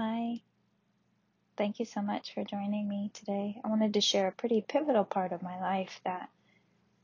Hi, thank you so much for joining me today. I wanted to share a pretty pivotal part of my life that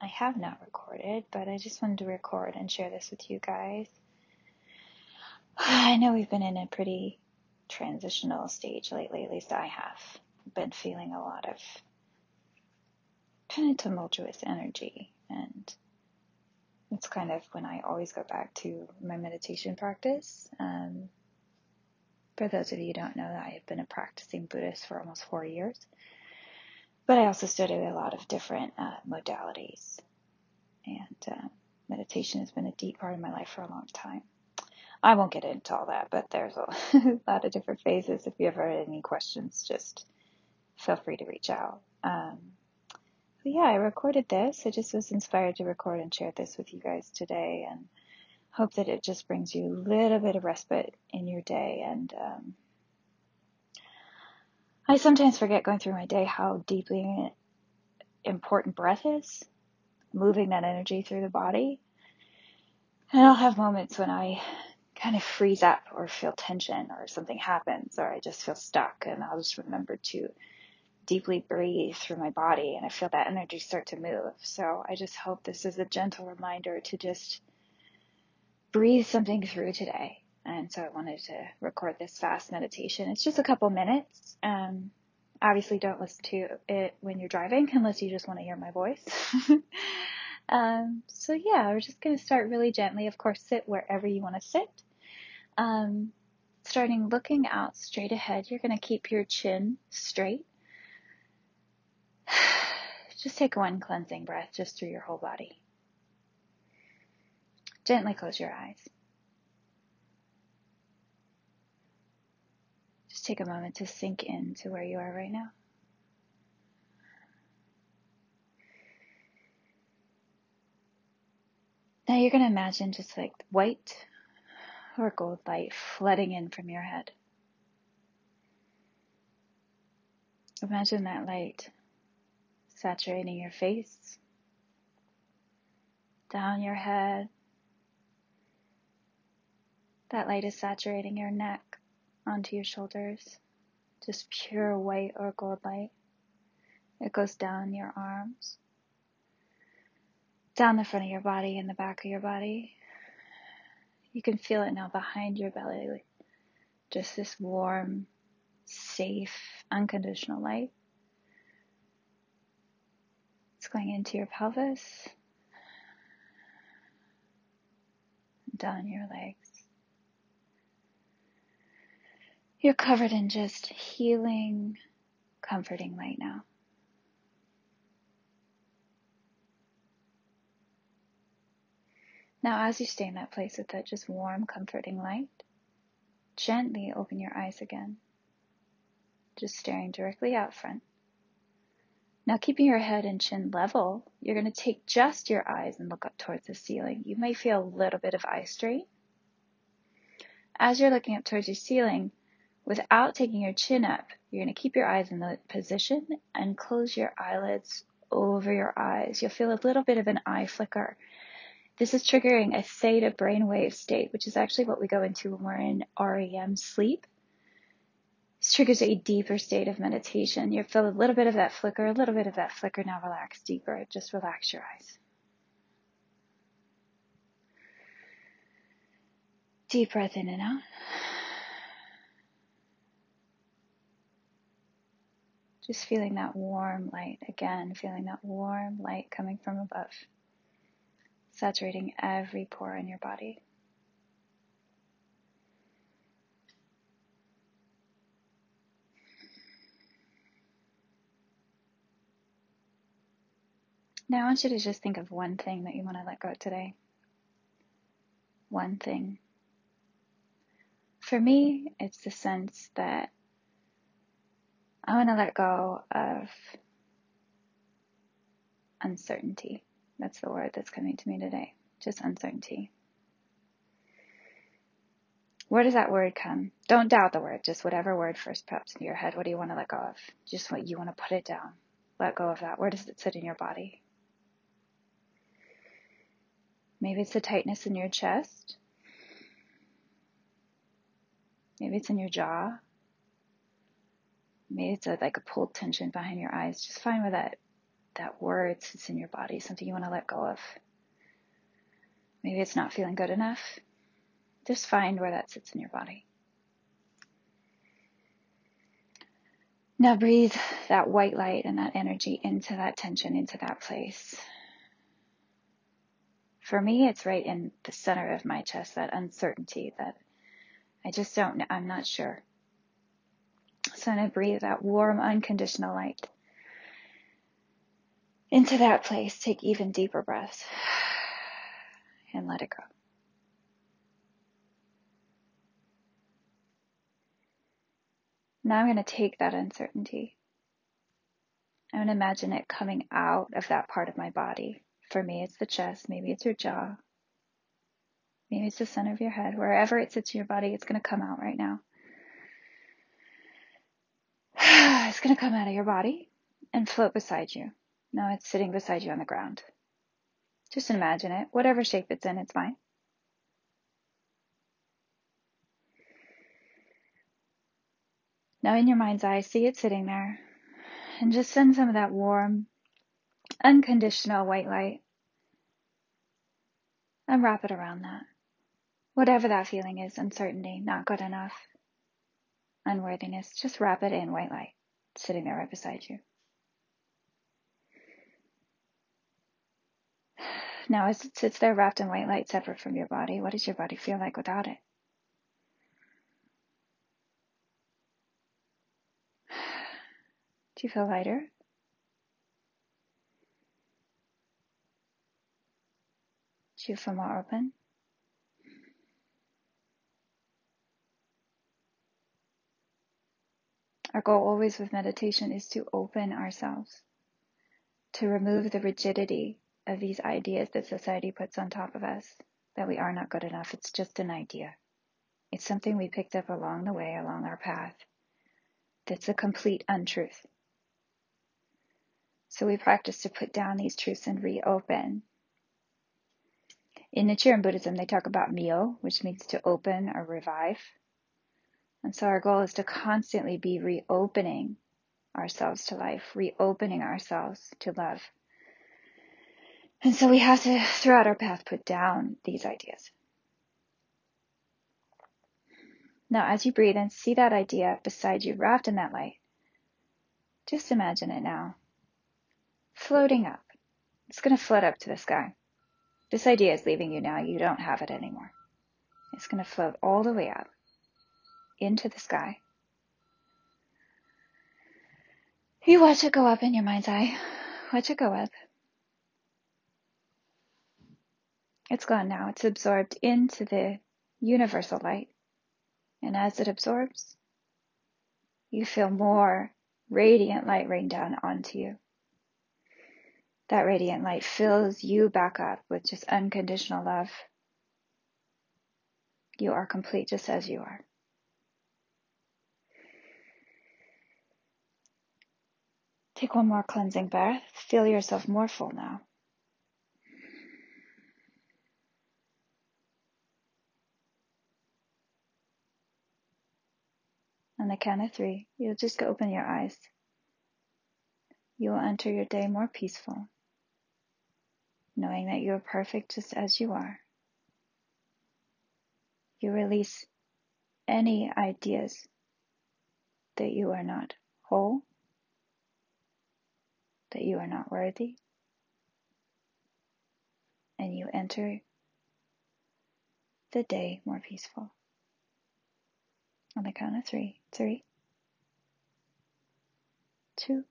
I have not recorded, but I just wanted to record and share this with you guys. I know we've been in a pretty transitional stage lately, at least I have. Been feeling a lot of kind of tumultuous energy, and it's kind of when I always go back to my meditation practice. Um, for those of you who don't know, I have been a practicing Buddhist for almost four years, but I also studied a lot of different uh, modalities, and uh, meditation has been a deep part of my life for a long time. I won't get into all that, but there's a lot of different phases. If you ever have any questions, just feel free to reach out. Um, but yeah, I recorded this. I just was inspired to record and share this with you guys today, and hope that it just brings you a little bit of respite in your day. And um, I sometimes forget going through my day how deeply important breath is, moving that energy through the body. And I'll have moments when I kind of freeze up or feel tension or something happens or I just feel stuck and I'll just remember to deeply breathe through my body and I feel that energy start to move. So I just hope this is a gentle reminder to just breathe something through today. And so I wanted to record this fast meditation. It's just a couple minutes. Um, obviously don't listen to it when you're driving unless you just want to hear my voice. um, so yeah, we're just going to start really gently. Of course, sit wherever you want to sit. Um, starting looking out straight ahead, you're going to keep your chin straight. Just take one cleansing breath just through your whole body. Gently close your eyes. Just take a moment to sink into where you are right now. Now you're going to imagine just like white or gold light flooding in from your head. Imagine that light saturating your face, down your head. That light is saturating your neck, onto your shoulders. Just pure white or gold light. It goes down your arms, down the front of your body and the back of your body. You can feel it now behind your belly. Just this warm, safe, unconditional light. It's going into your pelvis, down your legs. You're covered in just healing, comforting light now. Now, as you stay in that place with that just warm, comforting light, gently open your eyes again, just staring directly out front. Now, keeping your head and chin level, you're going to take just your eyes and look up towards the ceiling. You may feel a little bit of eye strain. As you're looking up towards your ceiling, without taking your chin up, you're going to keep your eyes in the position and close your eyelids over your eyes. You'll feel a little bit of an eye flicker this is triggering a theta brainwave state, which is actually what we go into when we're in REM sleep. This triggers a deeper state of meditation. You'll feel a little bit of that flicker, a little bit of that flicker. Now relax deeper. Just relax your eyes. Deep breath in and out. Just feeling that warm light again, feeling that warm light coming from above saturating every pore in your body. Now I want you to just think of one thing that you want to let go today. One thing. For me, it's the sense that I want to let go of uncertainty. That's the word that's coming to me today. Just uncertainty. Where does that word come? Don't doubt the word. Just whatever word first pops into your head. What do you want to let go of? Just what you want to put it down. Let go of that. Where does it sit in your body? Maybe it's the tightness in your chest. Maybe it's in your jaw. Maybe it's a, like a pulled tension behind your eyes. Just find where that, that word sits in your body, something you want to let go of. Maybe it's not feeling good enough. Just find where that sits in your body. Now breathe that white light and that energy into that tension, into that place. For me, it's right in the center of my chest, that uncertainty that I just don't, I'm not sure. Going to breathe that warm, unconditional light into that place. Take even deeper breaths and let it go. Now I'm going to take that uncertainty. I'm going to imagine it coming out of that part of my body. For me, it's the chest. Maybe it's your jaw. Maybe it's the center of your head. Wherever it sits in your body, it's going to come out right now. it's going to come out of your body and float beside you. Now it's sitting beside you on the ground. Just imagine it. Whatever shape it's in, it's fine. Now in your mind's eye, see it sitting there and just send some of that warm, unconditional white light and wrap it around that. Whatever that feeling is, uncertainty, not good enough, unworthiness, just wrap it in white light, sitting there right beside you. Now as it sits there wrapped in white light separate from your body, what does your body feel like without it? Do you feel lighter? Do you feel more open? Goal always with meditation is to open ourselves, to remove the rigidity of these ideas that society puts on top of us, that we are not good enough. It's just an idea. It's something we picked up along the way, along our path. That's a complete untruth. So we practice to put down these truths and reopen. In Nichiren Buddhism, they talk about myo, which means to open or revive. And so our goal is to constantly be reopening ourselves to life, reopening ourselves to love. And so we have to, throughout our path, put down these ideas. Now, as you breathe and see that idea beside you, wrapped in that light, just imagine it now floating up. It's going to float up to the sky. This idea is leaving you now. You don't have it anymore. It's going to float all the way up into the sky. You watch it go up in your mind's eye. Watch it go up. It's gone now. It's absorbed into the universal light. And as it absorbs, you feel more radiant light rain down onto you that radiant light fills you back up with just unconditional love. You are complete just as you are. Take one more cleansing breath. Feel yourself more full now. On the count of three, you'll just go open your eyes. You will enter your day more peaceful, knowing that you are perfect just as you are. You release any ideas that you are not whole, that you are not worthy, and you enter the day more peaceful. On the count of three, three, two,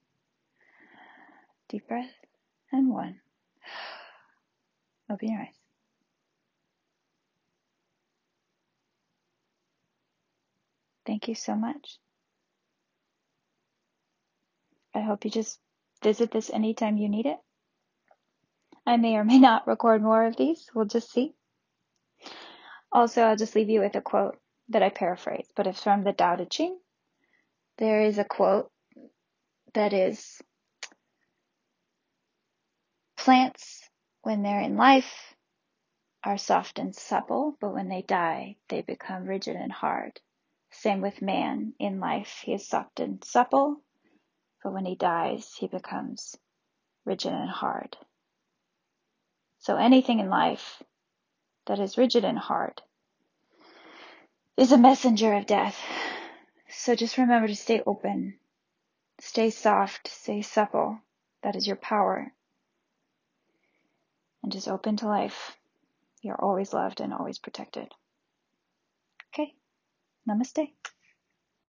deep breath, and one. Open your eyes. Thank you so much. I hope you just visit this anytime you need it. I may or may not record more of these. We'll just see. Also, I'll just leave you with a quote that I paraphrase, but it's from the Tao Te Ching. There is a quote that is plants when they're in life are soft and supple, but when they die, they become rigid and hard. Same with man in life. He is soft and supple, but when he dies, he becomes rigid and hard. So anything in life that is rigid and hard is a messenger of death. So just remember to stay open, stay soft, stay supple. That is your power. And just open to life. You're always loved and always protected. Okay. Namaste.